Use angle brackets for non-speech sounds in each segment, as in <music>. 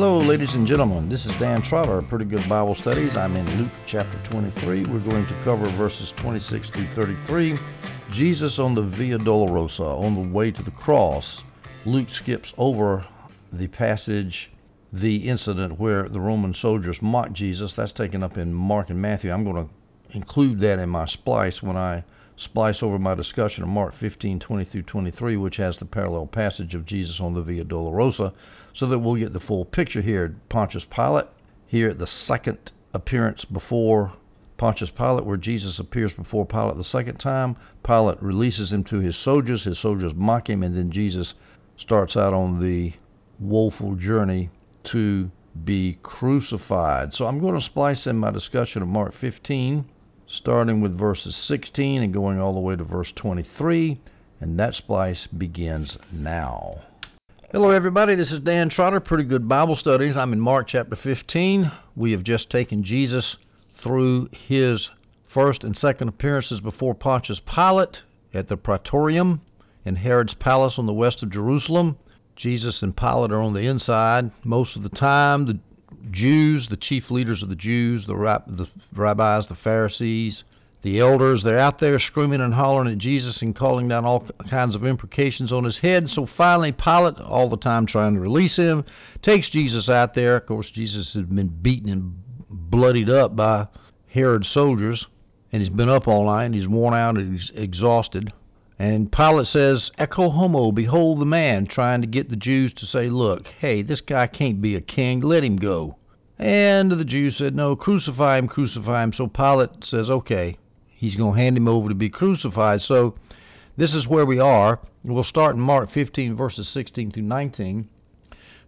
Hello, ladies and gentlemen. This is Dan Trotter Pretty Good Bible Studies. I'm in Luke chapter 23. We're going to cover verses 26 through 33. Jesus on the Via Dolorosa, on the way to the cross. Luke skips over the passage, the incident where the Roman soldiers mocked Jesus. That's taken up in Mark and Matthew. I'm going to include that in my splice when I splice over my discussion of Mark 15, 20 through 23, which has the parallel passage of Jesus on the Via Dolorosa, so that we'll get the full picture here. Pontius Pilate, here at the second appearance before Pontius Pilate, where Jesus appears before Pilate the second time. Pilate releases him to his soldiers. His soldiers mock him, and then Jesus starts out on the woeful journey to be crucified. So I'm going to splice in my discussion of Mark 15 starting with verses 16 and going all the way to verse 23, and that splice begins now. Hello, everybody. This is Dan Trotter, Pretty Good Bible Studies. I'm in Mark chapter 15. We have just taken Jesus through his first and second appearances before Pontius Pilate at the Praetorium in Herod's palace on the west of Jerusalem. Jesus and Pilate are on the inside most of the time. The Jews, the chief leaders of the Jews, the, the rabbis, the Pharisees, the elders, they're out there screaming and hollering at Jesus and calling down all kinds of imprecations on his head. So finally, Pilate, all the time trying to release him, takes Jesus out there. Of course, Jesus has been beaten and bloodied up by Herod's soldiers, and he's been up all night, and he's worn out, and he's exhausted. And Pilate says, Ecce homo, behold the man, trying to get the Jews to say, look, hey, this guy can't be a king, let him go. And the Jews said, no, crucify him, crucify him. So Pilate says, okay, he's going to hand him over to be crucified. So this is where we are. We'll start in Mark 15, verses 16 through 19.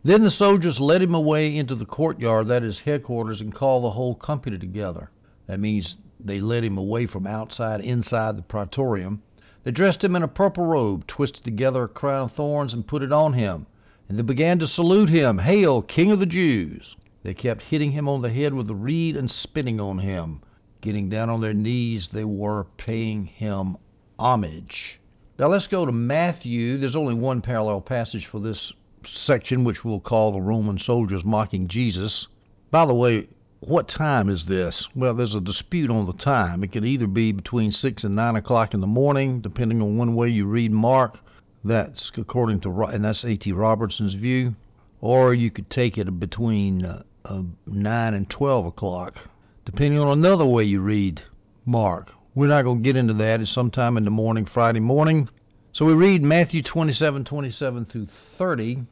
Then the soldiers led him away into the courtyard, that is headquarters, and called the whole company together. That means they led him away from outside, inside the praetorium. They dressed him in a purple robe, twisted together a crown of thorns, and put it on him. And they began to salute him, Hail, King of the Jews! They kept hitting him on the head with a reed and spitting on him. Getting down on their knees, they were paying him homage. Now let's go to Matthew. There's only one parallel passage for this section, which we'll call the Roman soldiers mocking Jesus. By the way, what time is this? Well, there's a dispute on the time. It could either be between 6 and 9 o'clock in the morning, depending on one way you read Mark. That's according to, and that's A.T. Robertson's view. Or you could take it between uh, uh, 9 and 12 o'clock, depending on another way you read Mark. We're not going to get into that. It's sometime in the morning, Friday morning. So we read Matthew 27, 27 through 30.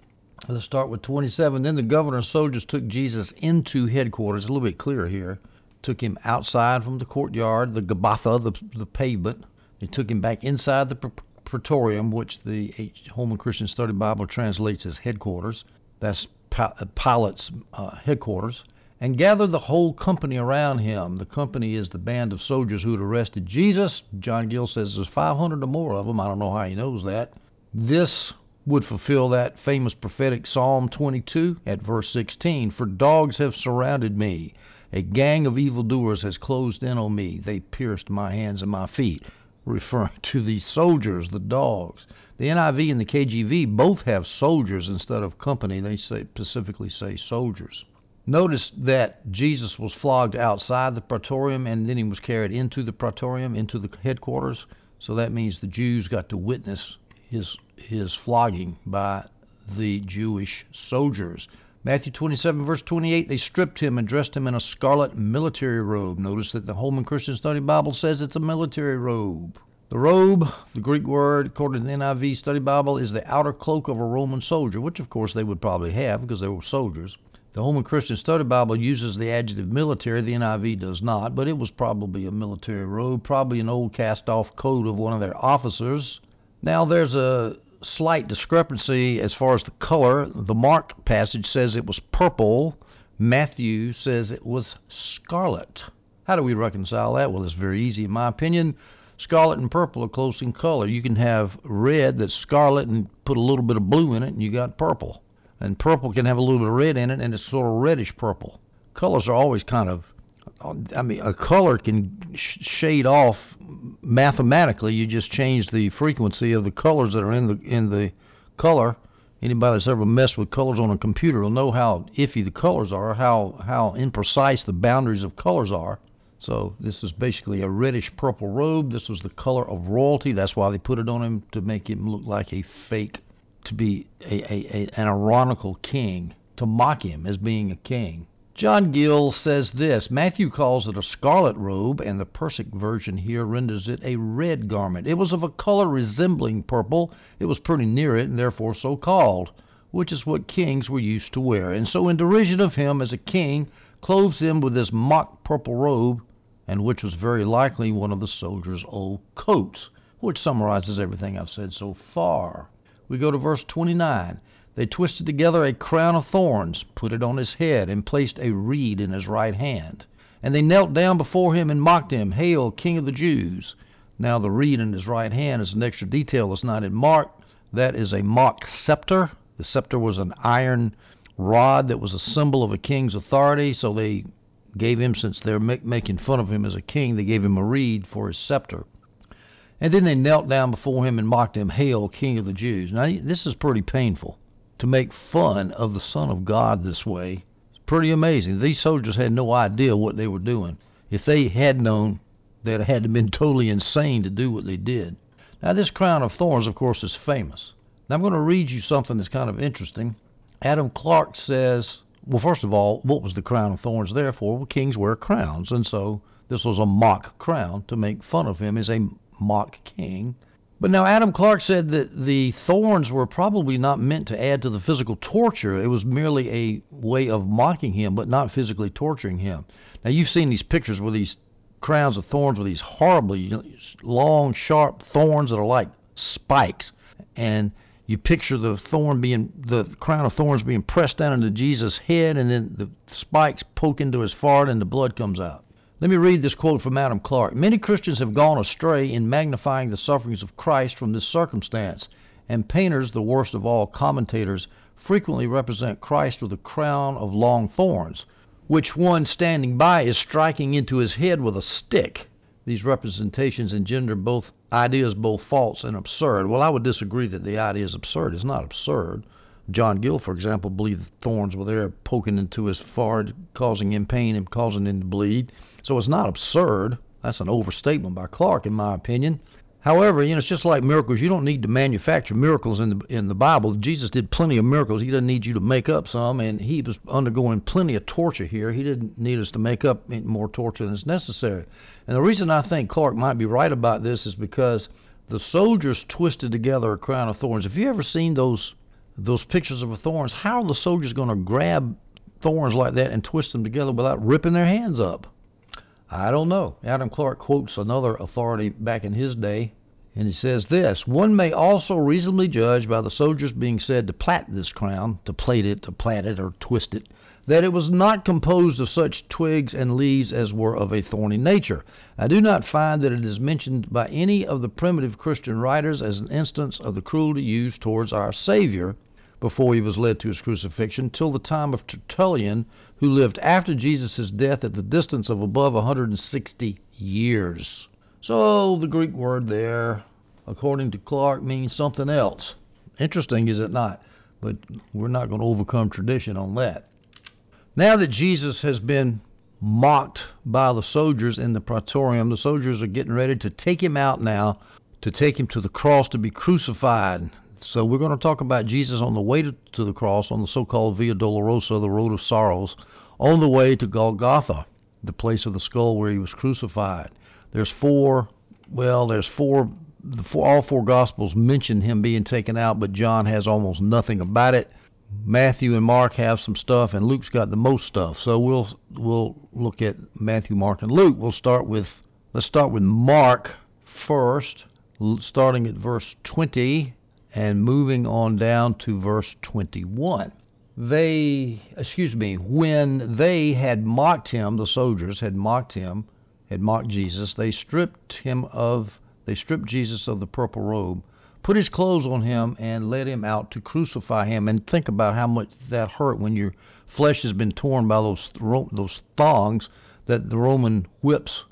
Let's start with 27. Then the governor and soldiers took Jesus into headquarters. A little bit clearer here. Took him outside from the courtyard, the Gabbatha, the, the pavement. They took him back inside the praetorium, which the Holman Christian Study Bible translates as headquarters. That's Pilate's uh, headquarters. And gathered the whole company around him. The company is the band of soldiers who had arrested Jesus. John Gill says there's 500 or more of them. I don't know how he knows that. This would fulfill that famous prophetic Psalm 22 at verse 16 For dogs have surrounded me, a gang of evildoers has closed in on me, they pierced my hands and my feet. Referring to the soldiers, the dogs. The NIV and the KJV both have soldiers instead of company. They say specifically say soldiers. Notice that Jesus was flogged outside the praetorium and then he was carried into the praetorium, into the headquarters. So that means the Jews got to witness his his flogging by the Jewish soldiers. Matthew 27, verse 28, they stripped him and dressed him in a scarlet military robe. Notice that the Holman Christian Study Bible says it's a military robe. The robe, the Greek word, according to the NIV Study Bible, is the outer cloak of a Roman soldier, which of course they would probably have because they were soldiers. The Holman Christian Study Bible uses the adjective military, the NIV does not, but it was probably a military robe, probably an old cast off coat of one of their officers. Now, there's a slight discrepancy as far as the color. The Mark passage says it was purple, Matthew says it was scarlet. How do we reconcile that? Well, it's very easy, in my opinion. Scarlet and purple are close in color. You can have red that's scarlet and put a little bit of blue in it, and you got purple. And purple can have a little bit of red in it, and it's sort of reddish purple. Colors are always kind of I mean, a color can shade off mathematically. You just change the frequency of the colors that are in the in the color, Anybody that's ever messed with colors on a computer will know how iffy the colors are, how how imprecise the boundaries of colors are. So this is basically a reddish purple robe. This was the color of royalty. That's why they put it on him to make him look like a fake, to be a, a, a an ironical king, to mock him as being a king. John Gill says this Matthew calls it a scarlet robe, and the Persic version here renders it a red garment. It was of a color resembling purple. It was pretty near it, and therefore so called, which is what kings were used to wear. And so, in derision of him as a king, clothes him with this mock purple robe, and which was very likely one of the soldiers' old coats, which summarizes everything I've said so far. We go to verse 29. They twisted together a crown of thorns, put it on his head, and placed a reed in his right hand. And they knelt down before him and mocked him, Hail, King of the Jews! Now, the reed in his right hand is an extra detail that's not in Mark. That is a mock scepter. The scepter was an iron rod that was a symbol of a king's authority, so they gave him, since they're making fun of him as a king, they gave him a reed for his scepter. And then they knelt down before him and mocked him, Hail, King of the Jews! Now, this is pretty painful to make fun of the Son of God this way. It's pretty amazing. These soldiers had no idea what they were doing. If they had known, they'd had to been totally insane to do what they did. Now, this crown of thorns, of course, is famous. Now, I'm going to read you something that's kind of interesting. Adam Clarke says, well, first of all, what was the crown of thorns there for? Well, kings wear crowns, and so this was a mock crown to make fun of him as a mock king. But now Adam Clarke said that the thorns were probably not meant to add to the physical torture. It was merely a way of mocking him, but not physically torturing him. Now you've seen these pictures with these crowns of thorns with these horribly long, sharp thorns that are like spikes, and you picture the thorn being the crown of thorns being pressed down into Jesus' head, and then the spikes poke into his forehead, and the blood comes out. Let me read this quote from Adam Clarke. Many Christians have gone astray in magnifying the sufferings of Christ from this circumstance, and painters, the worst of all commentators, frequently represent Christ with a crown of long thorns, which one standing by is striking into his head with a stick. These representations engender both ideas both false and absurd. Well, I would disagree that the idea is absurd. It's not absurd. John Gill, for example, believed the thorns were there poking into his forehead, causing him pain and causing him to bleed. So it's not absurd. That's an overstatement by Clarke, in my opinion. However, you know, it's just like miracles. You don't need to manufacture miracles in the in the Bible. Jesus did plenty of miracles. He doesn't need you to make up some, and he was undergoing plenty of torture here. He didn't need us to make up more torture than is necessary. And the reason I think Clarke might be right about this is because the soldiers twisted together a crown of thorns. Have you ever seen those those pictures of a thorns? How are the soldiers going to grab thorns like that and twist them together without ripping their hands up? I don't know. Adam Clarke quotes another authority back in his day, and he says this One may also reasonably judge by the soldiers being said to plait this crown, to plait it, to plait it, or twist it, that it was not composed of such twigs and leaves as were of a thorny nature. I do not find that it is mentioned by any of the primitive Christian writers as an instance of the cruelty used towards our Savior before he was led to his crucifixion till the time of Tertullian, who lived after Jesus' death at the distance of above 160 years. So the Greek word there, according to Clarke, means something else. Interesting, is it not? But we're not going to overcome tradition on that. Now that Jesus has been mocked by the soldiers in the praetorium, the soldiers are getting ready to take him out now, to take him to the cross to be crucified. So we're going to talk about Jesus on the way to, to the cross on the so-called Via Dolorosa, the road of sorrows, on the way to Golgotha, the place of the skull where he was crucified. There's four, well, there's four, the four all four gospels mention him being taken out, but John has almost nothing about it. Matthew and Mark have some stuff, and Luke's got the most stuff. So we'll we'll look at Matthew, Mark, and Luke. We'll start with let's start with Mark first, starting at verse 20 and moving on down to verse 21. They, excuse me, when they had mocked him, the soldiers had mocked him, had mocked Jesus, they stripped him of, they stripped Jesus of the purple robe, put his clothes on him, and led him out to crucify him. And think about how much that hurt when your flesh has been torn by those those thongs that the Roman whips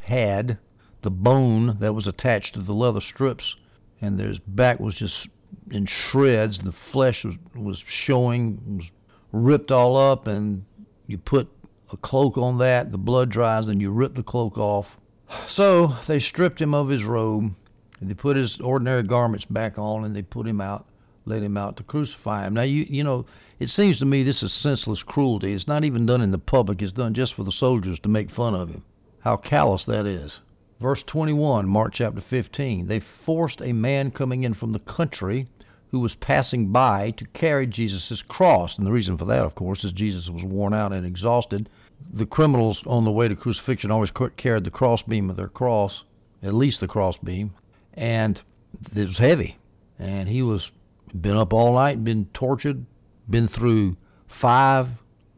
had, the bone that was attached to the leather strips and his back was just in shreds. The flesh was, was showing, was ripped all up, and you put a cloak on that. The blood dries, and you rip the cloak off. So they stripped him of his robe. And they put his ordinary garments back on, and they put him out, led him out to crucify him. Now you you know it seems to me this is senseless cruelty. It's not even done in the public. It's done just for the soldiers to make fun of him. How callous that is. Verse 21, Mark chapter 15. They forced a man coming in from the country who was passing by to carry Jesus' cross. And the reason for that, of course, is Jesus was worn out and exhausted. The criminals on the way to crucifixion always carried the crossbeam of their cross, at least the crossbeam, and it was heavy. And he was been up all night, been tortured, been through five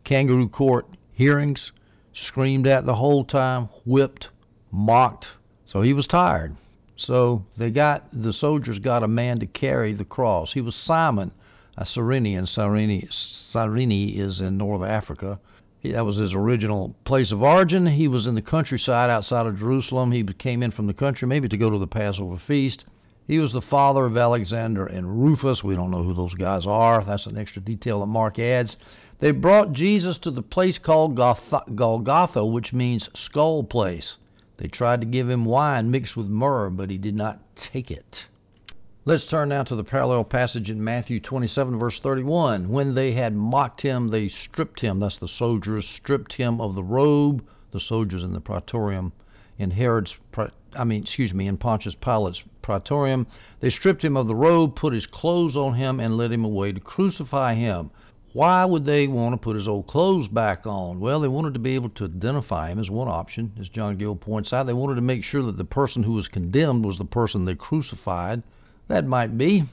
kangaroo court hearings, screamed at the whole time, whipped, mocked. So he was tired. So they got the soldiers got a man to carry the cross. He was Simon, a Cyrenian. Cyrene, Cyrene is in North Africa. That was his original place of origin. He was in the countryside outside of Jerusalem. He came in from the country maybe to go to the Passover feast. He was the father of Alexander and Rufus. We don't know who those guys are. That's an extra detail that Mark adds. They brought Jesus to the place called Golgotha, which means skull place. They tried to give him wine mixed with myrrh, but he did not take it. Let's turn now to the parallel passage in Matthew 27, verse 31. When they had mocked him, they stripped him. That's the soldiers stripped him of the robe. The soldiers in the praetorium, in Herod's, I mean, excuse me, in Pontius Pilate's praetorium. They stripped him of the robe, put his clothes on him, and led him away to crucify him. Why would they want to put his old clothes back on? Well, they wanted to be able to identify him as one option, as John Gill points out. They wanted to make sure that the person who was condemned was the person they crucified. That might be,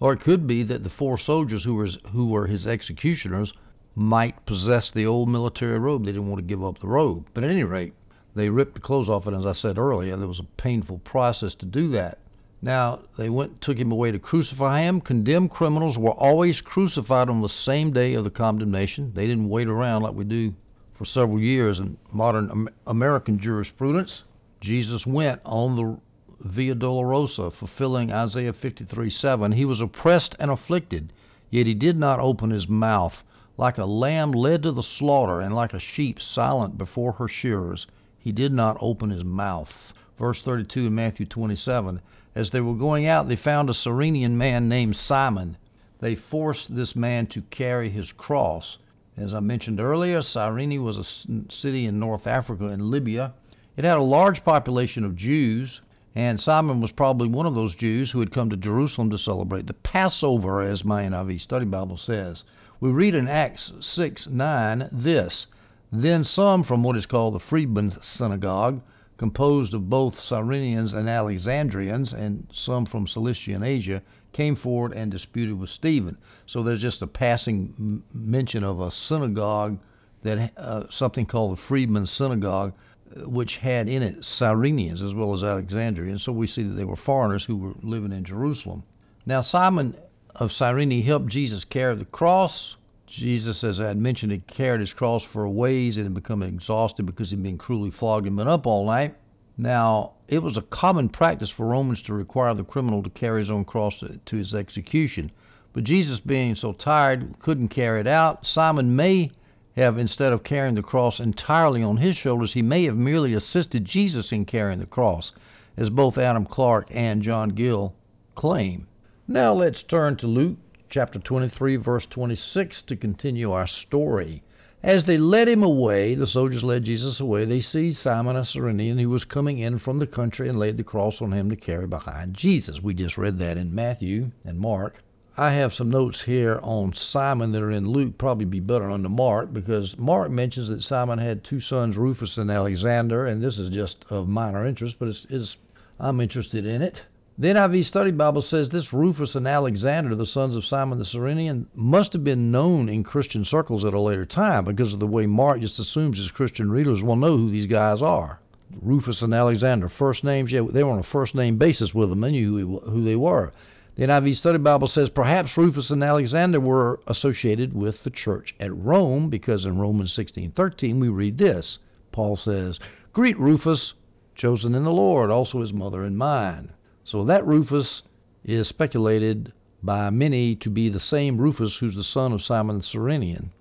or it could be that the four soldiers who were who were his executioners might possess the old military robe. They didn't want to give up the robe. But at any rate, they ripped the clothes off, and as I said earlier, there was a painful process to do that. Now, they went took him away to crucify him. Condemned criminals were always crucified on the same day of the condemnation. They didn't wait around like we do for several years in modern American jurisprudence. Jesus went on the Via Dolorosa, fulfilling Isaiah 53:7. He was oppressed and afflicted, yet he did not open his mouth. Like a lamb led to the slaughter, and like a sheep silent before her shearers, he did not open his mouth. Verse 32 in Matthew 27. As they were going out, they found a Cyrenian man named Simon. They forced this man to carry his cross. As I mentioned earlier, Cyrene was a city in North Africa in Libya. It had a large population of Jews, and Simon was probably one of those Jews who had come to Jerusalem to celebrate the Passover, as my NIV study Bible says. We read in Acts 6 9 this Then some from what is called the Freedmen's Synagogue composed of both Cyrenians and Alexandrians, and some from Cilicia and Asia, came forward and disputed with Stephen. So there's just a passing mention of a synagogue that uh, something called the Freedmen's Synagogue, uh, which had in it Cyrenians as well as Alexandrians. So we see that they were foreigners who were living in Jerusalem. Now Simon of Cyrene helped Jesus carry the cross Jesus, as I had mentioned, had carried his cross for a ways and had become exhausted because he'd been cruelly flogged and been up all night. Now, it was a common practice for Romans to require the criminal to carry his own cross to, to his execution. But Jesus, being so tired, couldn't carry it out. Simon may have, instead of carrying the cross entirely on his shoulders, he may have merely assisted Jesus in carrying the cross, as both Adam Clarke and John Gill claim. Now let's turn to Luke chapter 23, verse 26, to continue our story. As they led him away, the soldiers led Jesus away, they seized Simon a Cyrenian who was coming in from the country and laid the cross on him to carry behind Jesus. We just read that in Matthew and Mark. I have some notes here on Simon that are in Luke, probably be better under Mark, because Mark mentions that Simon had two sons, Rufus and Alexander, and this is just of minor interest, but it's, it's I'm interested in it. The NIV Study Bible says this Rufus and Alexander, the sons of Simon the Cyrenian, must have been known in Christian circles at a later time because of the way Mark just assumes his Christian readers will know who these guys are. Rufus and Alexander, first names, yeah, they were on a first name basis with them. They knew who they were. The NIV Study Bible says perhaps Rufus and Alexander were associated with the church at Rome because in Romans 16:13 we read this. Paul says, "Greet Rufus, chosen in the Lord, also his mother and mine." So that Rufus is speculated by many to be the same Rufus who's the son of Simon the Cyrenian.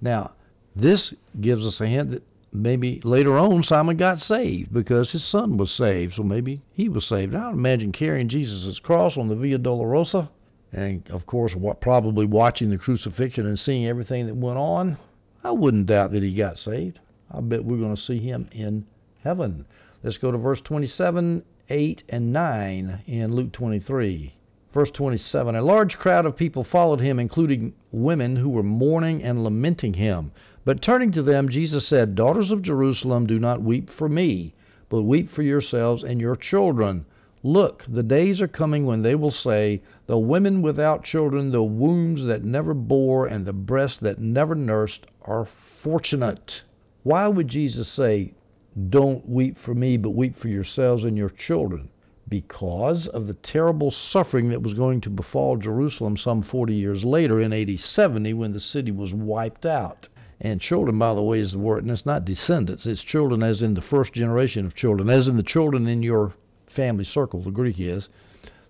Now, this gives us a hint that maybe later on Simon got saved because his son was saved, so maybe he was saved. I would imagine carrying Jesus' cross on the Via Dolorosa, and of course, probably watching the crucifixion and seeing everything that went on. I wouldn't doubt that he got saved. I bet we're going to see him in heaven. Let's go to verse 27, 8, and 9 in Luke 23. Verse 27 A large crowd of people followed him, including women who were mourning and lamenting him. But turning to them, Jesus said, Daughters of Jerusalem, do not weep for me, but weep for yourselves and your children. Look, the days are coming when they will say, The women without children, the wombs that never bore, and the breasts that never nursed are fortunate. Why would Jesus say, Don't weep for me, but weep for yourselves and your children? because of the terrible suffering that was going to befall Jerusalem some 40 years later in AD 70 when the city was wiped out. And children, by the way, is the word, and it's not descendants, it's children as in the first generation of children, as in the children in your family circle, the Greek is.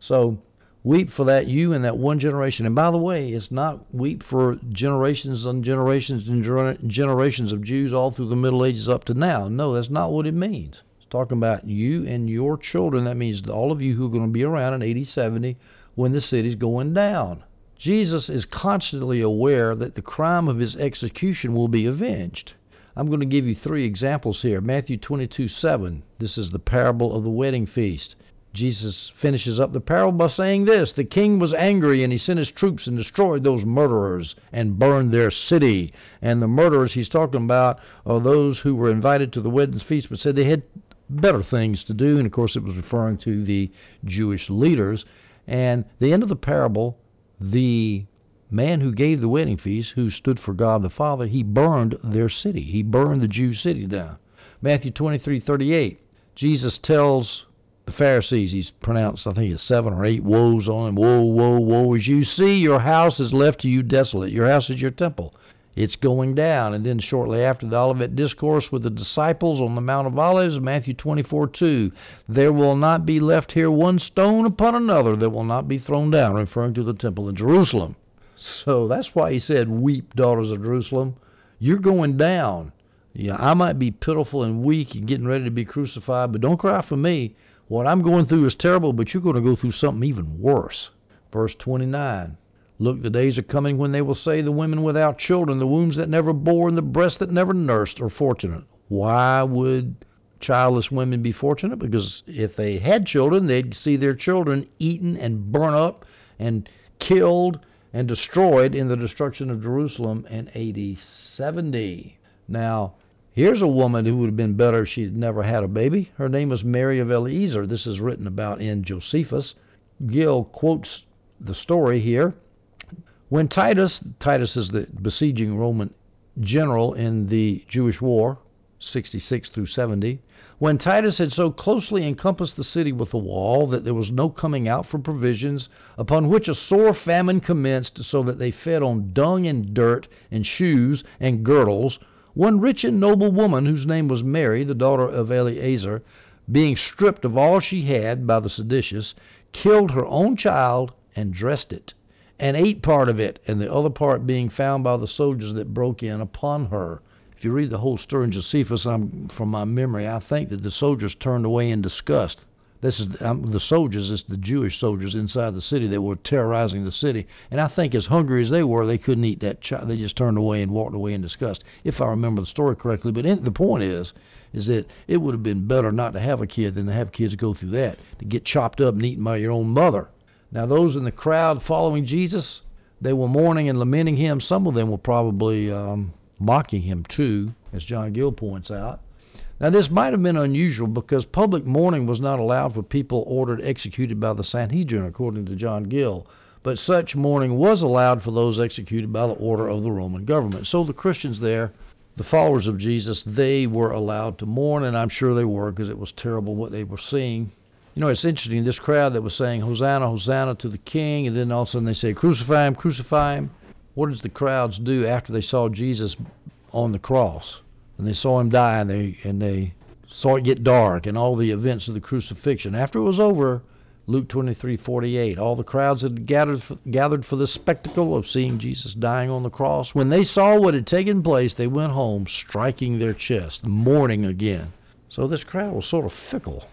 So weep for that you and that one generation. And by the way, it's not weep for generations and generations and generations of Jews all through the Middle Ages up to now. No, that's not what it means It's talking about you and your children. That means all of you who are going to be around in 80, 70 when the city's going down. Jesus is constantly aware that the crime of his execution will be avenged. I'm going to give you three examples here. Matthew 22, 7. This is the parable of the wedding feast. Jesus finishes up the parable by saying this The king was angry, and he sent his troops and destroyed those murderers and burned their city. And the murderers he's talking about are those who were invited to the wedding feast but said they had better things to do. And of course, it was referring to the Jewish leaders. And the end of the parable, the man who gave the wedding feast, who stood for God the Father, he burned their city. He burned the Jew city down. Matthew 23:38. Jesus tells the Pharisees, he's pronounced, I think it's seven or eight woes on them. Woe, woe, woe. As you see, your house is left to you desolate. Your house is your temple it's going down. And then shortly after the Olivet Discourse with the disciples on the Mount of Olives, Matthew 24 2, there will not be left here one stone upon another that will not be thrown down, referring to the temple in Jerusalem. So that's why he said, Weep, daughters of Jerusalem. You're going down. Yeah, I might be pitiful and weak and getting ready to be crucified, but don't cry for me. What I'm going through is terrible, but you're going to go through something even worse. Verse 29 Look, the days are coming when they will say, The women without children, the wombs that never bore, and the breasts that never nursed are fortunate. Why would childless women be fortunate? Because if they had children, they'd see their children eaten and burnt up and killed and destroyed in the destruction of Jerusalem in AD 70. Now, here's a woman who would have been better if she'd never had a baby. Her name was Mary of Eleazar. This is written about in Josephus. Gill quotes the story here. When Titus, Titus is the besieging Roman general in the Jewish war, 66 through 70, when Titus had so closely encompassed the city with a wall that there was no coming out for provisions, upon which a sore famine commenced, so that they fed on dung and dirt and shoes and girdles, one rich and noble woman, whose name was Mary, the daughter of Eleazar, being stripped of all she had by the seditious, killed her own child and dressed it and ate part of it, and the other part being found by the soldiers that broke in upon her. If you read the whole story in Josephus, I'm, from my memory, I think that the soldiers turned away in disgust. This is um, the soldiers, it's the Jewish soldiers inside the city that were terrorizing the city. And I think as hungry as they were, they couldn't eat that child. They just turned away and walked away in disgust, if I remember the story correctly. But in, the point is, is that it would have been better not to have a kid than to have kids go through that, to get chopped up and eaten by your own mother. Now, those in the crowd following Jesus, they were mourning and lamenting him. Some of them were probably um, mocking him too, as John Gill points out. Now, this might have been unusual because public mourning was not allowed for people ordered executed by the Sanhedrin, according to John Gill. But such mourning was allowed for those executed by the order of the Roman government. So the Christians there, the followers of Jesus, they were allowed to mourn, and I'm sure they were because it was terrible what they were seeing. You know, it's interesting. This crowd that was saying, Hosanna, Hosanna to the King, and then all of a sudden they say, Crucify him, crucify him. What does the crowds do after they saw Jesus on the cross? And they saw him die, and they, and they saw it get dark, and all the events of the crucifixion. After it was over, Luke 23:48. All the crowds had gathered for, gathered for the spectacle of seeing Jesus dying on the cross. When they saw what had taken place, they went home striking their chests, mourning again. So this crowd was sort of fickle.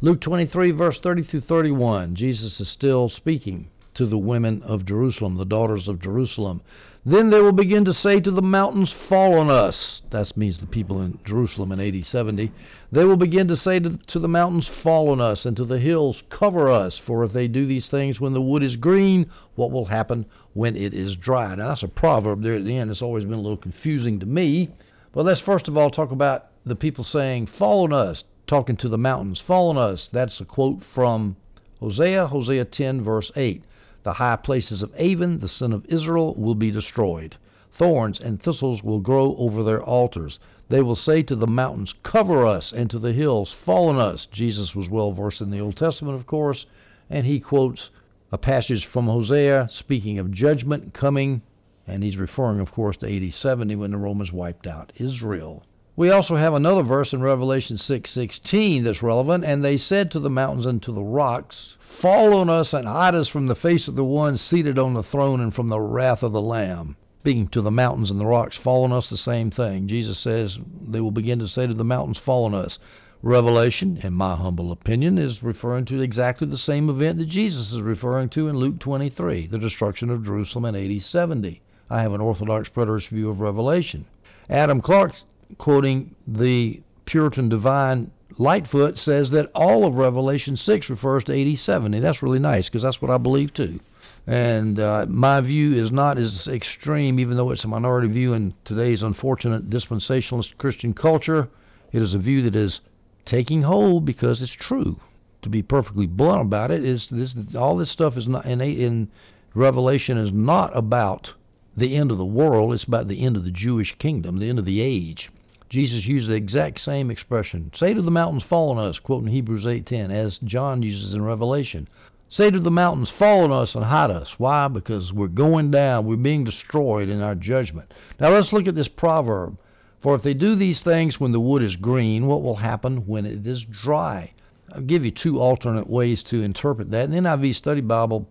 Luke 23 verse 30 through 31. Jesus is still speaking to the women of Jerusalem, the daughters of Jerusalem. Then they will begin to say to the mountains, Fall on us. That means the people in Jerusalem in AD 70. They will begin to say to, to, the mountains, Fall on us, and to the hills, Cover us. For if they do these things when the wood is green, what will happen when it is dry? Now, that's a proverb there at the end. It's always been a little confusing to me. But let's first of all talk about the people saying, Fall on us, talking to the mountains, Fall on us. That's a quote from Hosea, Hosea 10, verse 8. The high places of Aven, the son of Israel, will be destroyed. Thorns and thistles will grow over their altars. They will say to the mountains, Cover us, and to the hills, Fall on us. Jesus was well versed in the Old Testament, of course, and he quotes a passage from Hosea speaking of judgment coming, and he's referring, of course, to AD 70 when the Romans wiped out Israel. We also have another verse in Revelation 6:16 that's relevant, and they said to the mountains and to the rocks, Fall on us and hide us from the face of the one seated on the throne and from the wrath of the Lamb. Speaking to the mountains and the rocks, fall on us the same thing. Jesus says they will begin to say to the mountains, Fall on us. Revelation, in my humble opinion, is referring to exactly the same event that Jesus is referring to in Luke 23, the destruction of Jerusalem in AD 70. I have an Orthodox preterist view of Revelation. Adam Clarke, quoting the Puritan divine Lightfoot says that all of Revelation 6 refers to AD 70. That's really nice because that's what I believe too. And uh, my view is not as extreme, even though it's a minority view in today's unfortunate dispensationalist Christian culture. It is a view that is taking hold because it's true. To be perfectly blunt about it, is this all this stuff is not in, in Revelation is not about the end of the world. It's about the end of the Jewish kingdom, the end of the age. Jesus used the exact same expression. Say to the mountains, fall on us, quoting Hebrews 8.10, as John uses in Revelation. Say to the mountains, fall on us and hide us. Why? Because we're going down. We're being destroyed in our judgment. Now let's look at this proverb. For if they do these things when the wood is green, what will happen when it is dry? I'll give you two alternate ways to interpret that. The NIV Study Bible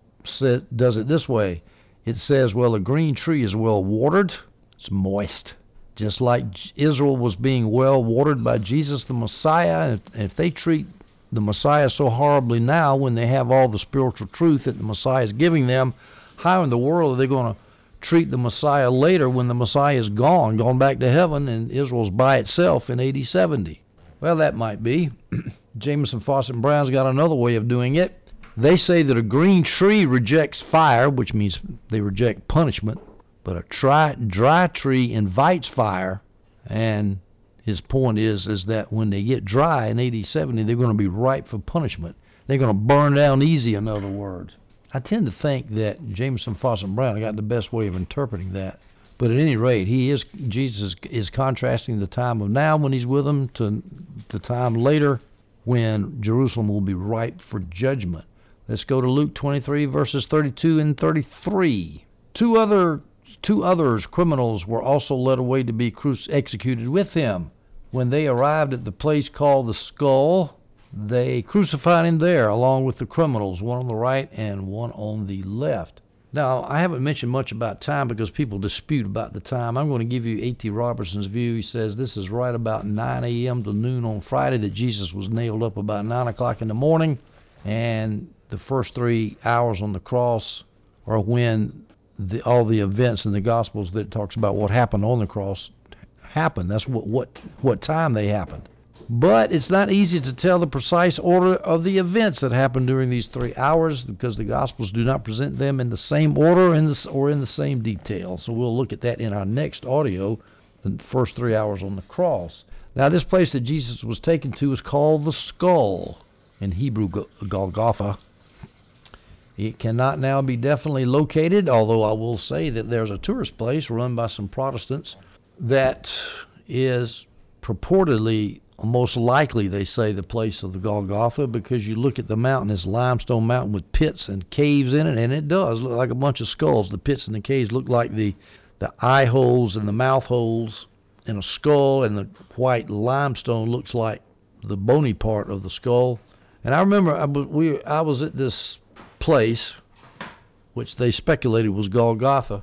does it this way. It says, well, a green tree is well watered, it's moist just like Israel was being well watered by Jesus the Messiah. If, if they treat the Messiah so horribly now when they have all the spiritual truth that the Messiah is giving them, how in the world are they going to treat the Messiah later when the Messiah is gone, gone back to heaven, and Israel's by itself in AD 70? Well, that might be. <clears throat> Jamieson, Fausset, and Brown's got another way of doing it. They say that a green tree rejects fire, which means they reject punishment. But a dry, dry tree invites fire, and his point is is that when they get dry in AD 70, they're going to be ripe for punishment. They're going to burn down easy, in other words. I tend to think that Jamieson Fausset, Brown got the best way of interpreting that. But at any rate, he is Jesus is contrasting the time of now when he's with them to the time later when Jerusalem will be ripe for judgment. Let's go to Luke 23 verses 32 and 33. Two other Two others, criminals, were also led away to be executed with him. When they arrived at the place called the Skull, they crucified him there along with the criminals, one on the right and one on the left. Now, I haven't mentioned much about time because people dispute about the time. I'm going to give you A.T. Robertson's view. He says this is right about 9 a.m. to noon on Friday that Jesus was nailed up about 9 o'clock in the morning, and the first three hours on the cross are when the, all the events in the Gospels that talks about what happened on the cross happened. That's what what what time they happened. But it's not easy to tell the precise order of the events that happened during these three hours because the Gospels do not present them in the same order in this, or in the same detail. So we'll look at that in our next audio, the first three hours on the cross. Now, this place that Jesus was taken to is called the skull, in Hebrew Golgotha. It cannot now be definitely located, although I will say that there's a tourist place run by some Protestants that is purportedly most likely they say the place of the Golgotha because you look at the mountain, it's limestone mountain with pits and caves in it, and it does look like a bunch of skulls. The pits and the caves look like the the eye holes and the mouth holes in a skull, and the white limestone looks like the bony part of the skull. And I remember I was, we I was at this place, which they speculated was Golgotha,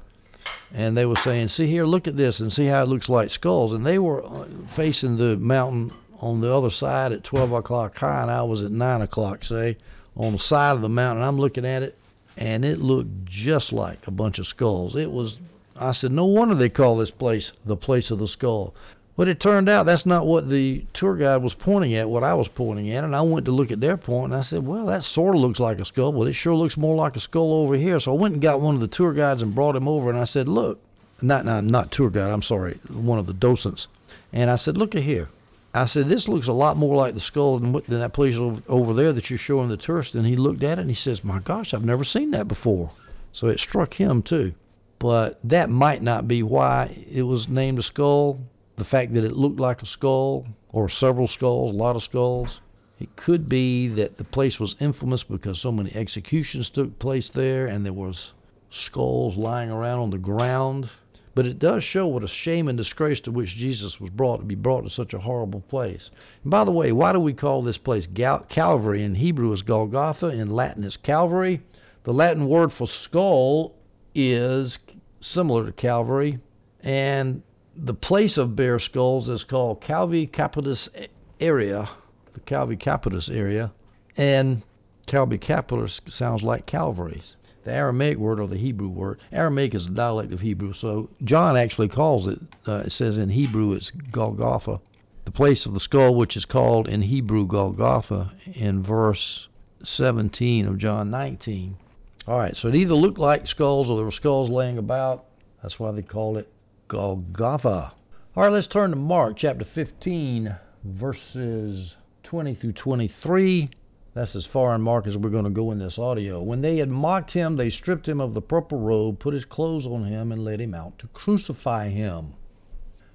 and they were saying, "See here, look at this, and see how it looks like skulls." And they were uh, facing the mountain on the other side at 12 o'clock high, and I was at 9 o'clock, say, on the side of the mountain. I'm looking at it, and it looked just like a bunch of skulls. It was. I said, no wonder they call this place the place of the skull. But it turned out that's not what the tour guide was pointing at, what I was pointing at. And I went to look at their point, and I said, well, that sort of looks like a skull, but it sure looks more like a skull over here. So I went and got one of the tour guides and brought him over, and I said, look, not not, not tour guide, I'm sorry, one of the docents. And I said, look at here. I said, this looks a lot more like the skull than, than that place over, over there that you're showing the tourists. And he looked at it and he says, my gosh, I've never seen that before. So it struck him too. But that might not be why it was named a skull the fact that it looked like a skull or several skulls, a lot of skulls. It could be that the place was infamous because so many executions took place there and there was skulls lying around on the ground. But it does show what a shame and disgrace to which Jesus was brought to be brought to such a horrible place. And by the way, why do we call this place Gal- Calvary? In Hebrew is Golgotha, in Latin is Calvary. The Latin word for skull is similar to Calvary, and the place of bare skulls is called Calvi Capitis area, the Calvi Capitis area, and Calvi Capitis sounds like Calvary's. The Aramaic word or the Hebrew word. Aramaic is a dialect of Hebrew, so John actually calls it. Uh, it says in Hebrew it's Golgotha, the place of the skull, which is called in Hebrew Golgotha in verse 17 of John 19. All right, so it either looked like skulls or there were skulls laying about. That's why they called it Golgotha. All right, let's turn to Mark chapter 15, verses 20 through 23. That's as far in Mark as we're going to go in this audio. When they had mocked him, they stripped him of the purple robe, put his clothes on him, and led him out to crucify him.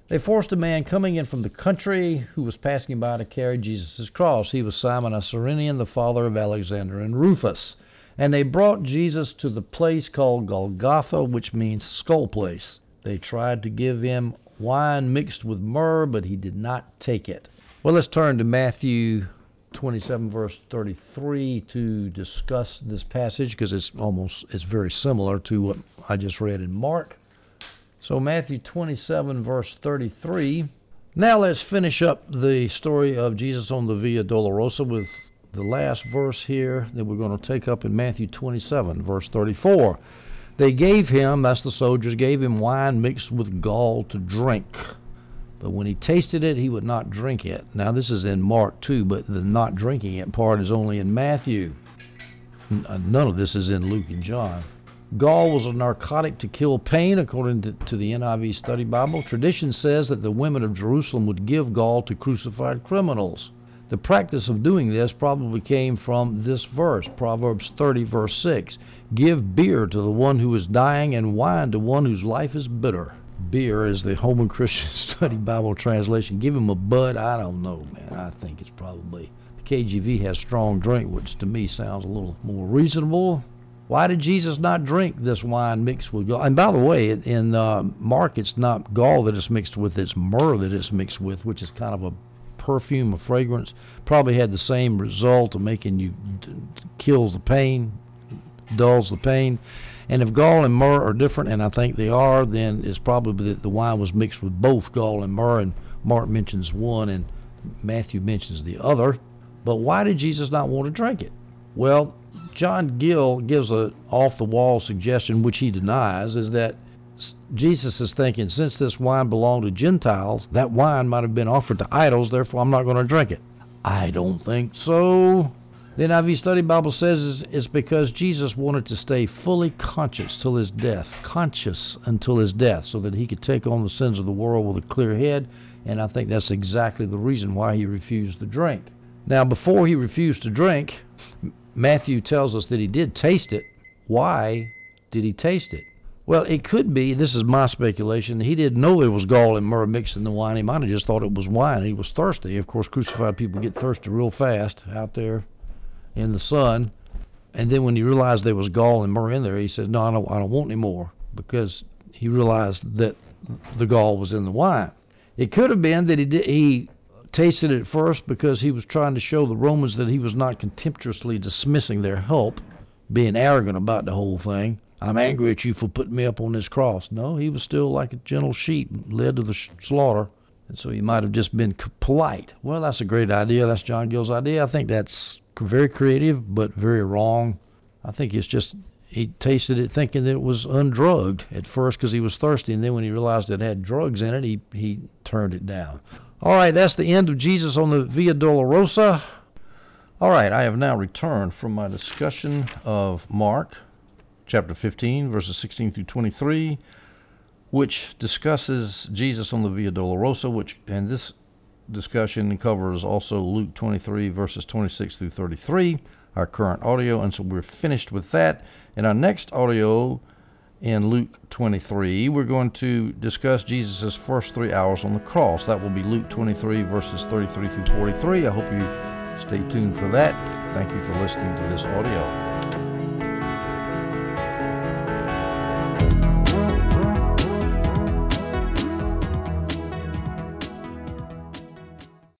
They forced a man coming in from the country who was passing by to carry Jesus' cross. He was Simon a Cyrenian, the father of Alexander and Rufus. And they brought Jesus to the place called Golgotha, which means skull place. They tried to give him wine mixed with myrrh, but he did not take it. Well, let's turn to Matthew 27 verse 33 to discuss this passage because it's almost it's very similar to what I just read in Mark. So Matthew 27 verse 33. Now let's finish up the story of Jesus on the Via Dolorosa with the last verse here that we're going to take up in Matthew 27 verse 34. They gave him, that's the soldiers, gave him wine mixed with gall to drink. But when he tasted it, he would not drink it. Now, this is in Mark 2, but the not drinking it part is only in Matthew. Uh, none of this is in Luke and John. Gall was a narcotic to kill pain, according to, to, the NIV Study Bible. Tradition says that the women of Jerusalem would give gall to crucified criminals. The practice of doing this probably came from this verse, Proverbs 30, verse 6. Give beer to the one who is dying, and wine to one whose life is bitter. Beer is the Holman Christian <laughs> Study Bible translation. Give him a bud. I don't know, man. I think it's probably the KJV has strong drink, which to me sounds a little more reasonable. Why did Jesus not drink this wine mixed with gall? And by the way, in uh, Mark, it's not gall that it's mixed with; it's myrrh that it's mixed with, which is kind of a perfume, a fragrance. Probably had the same result of making you kills the pain, dulls the pain. And if gall and myrrh are different, and I think they are, then it's probably that the wine was mixed with both gall and myrrh, and Mark mentions one and Matthew mentions the other. But why did Jesus not want to drink it? Well, John Gill gives a off the wall suggestion, which he denies, is that Jesus is thinking, since this wine belonged to Gentiles, that wine might have been offered to idols, therefore I'm not going to drink it. I don't think so. The NIV Study Bible says it's because Jesus wanted to stay fully conscious till his death, conscious until his death, so that he could take on the sins of the world with a clear head, and I think that's exactly the reason why he refused to drink. Now, before he refused to drink, Matthew tells us that he did taste it. Why did he taste it? Well, it could be, this is my speculation, he didn't know there was gall and myrrh mixed in the wine. He might have just thought it was wine. He was thirsty. Of course, crucified people get thirsty real fast out there in the sun. And then when he realized there was gall and myrrh in there, he said, "No, I don't, I don't want any more," because he realized that the gall was in the wine. It could have been that he did, he tasted it first because he was trying to show the Romans that he was not contemptuously dismissing their help, being arrogant about the whole thing. I'm angry at you for putting me up on this cross. No, he was still like a gentle sheep led to the slaughter. And so he might have just been polite. Well, that's a great idea. That's John Gill's idea. I think that's very creative, but very wrong. I think it's just he tasted it thinking that it was undrugged at first because he was thirsty, and then when he realized it had drugs in it, he he turned it down. All right, that's the end of Jesus on the Via Dolorosa. All right, I have now returned from my discussion of Mark chapter 15, verses 16 through 23, which discusses Jesus on the Via Dolorosa, which and this discussion covers also Luke 23, verses 26 through 33 our current audio, and so we're finished with that. In our next audio in Luke 23, we're going to discuss Jesus' first three hours on the cross. That will be Luke 23, verses 33 through 43. I hope you stay tuned for that. Thank you for listening to this audio.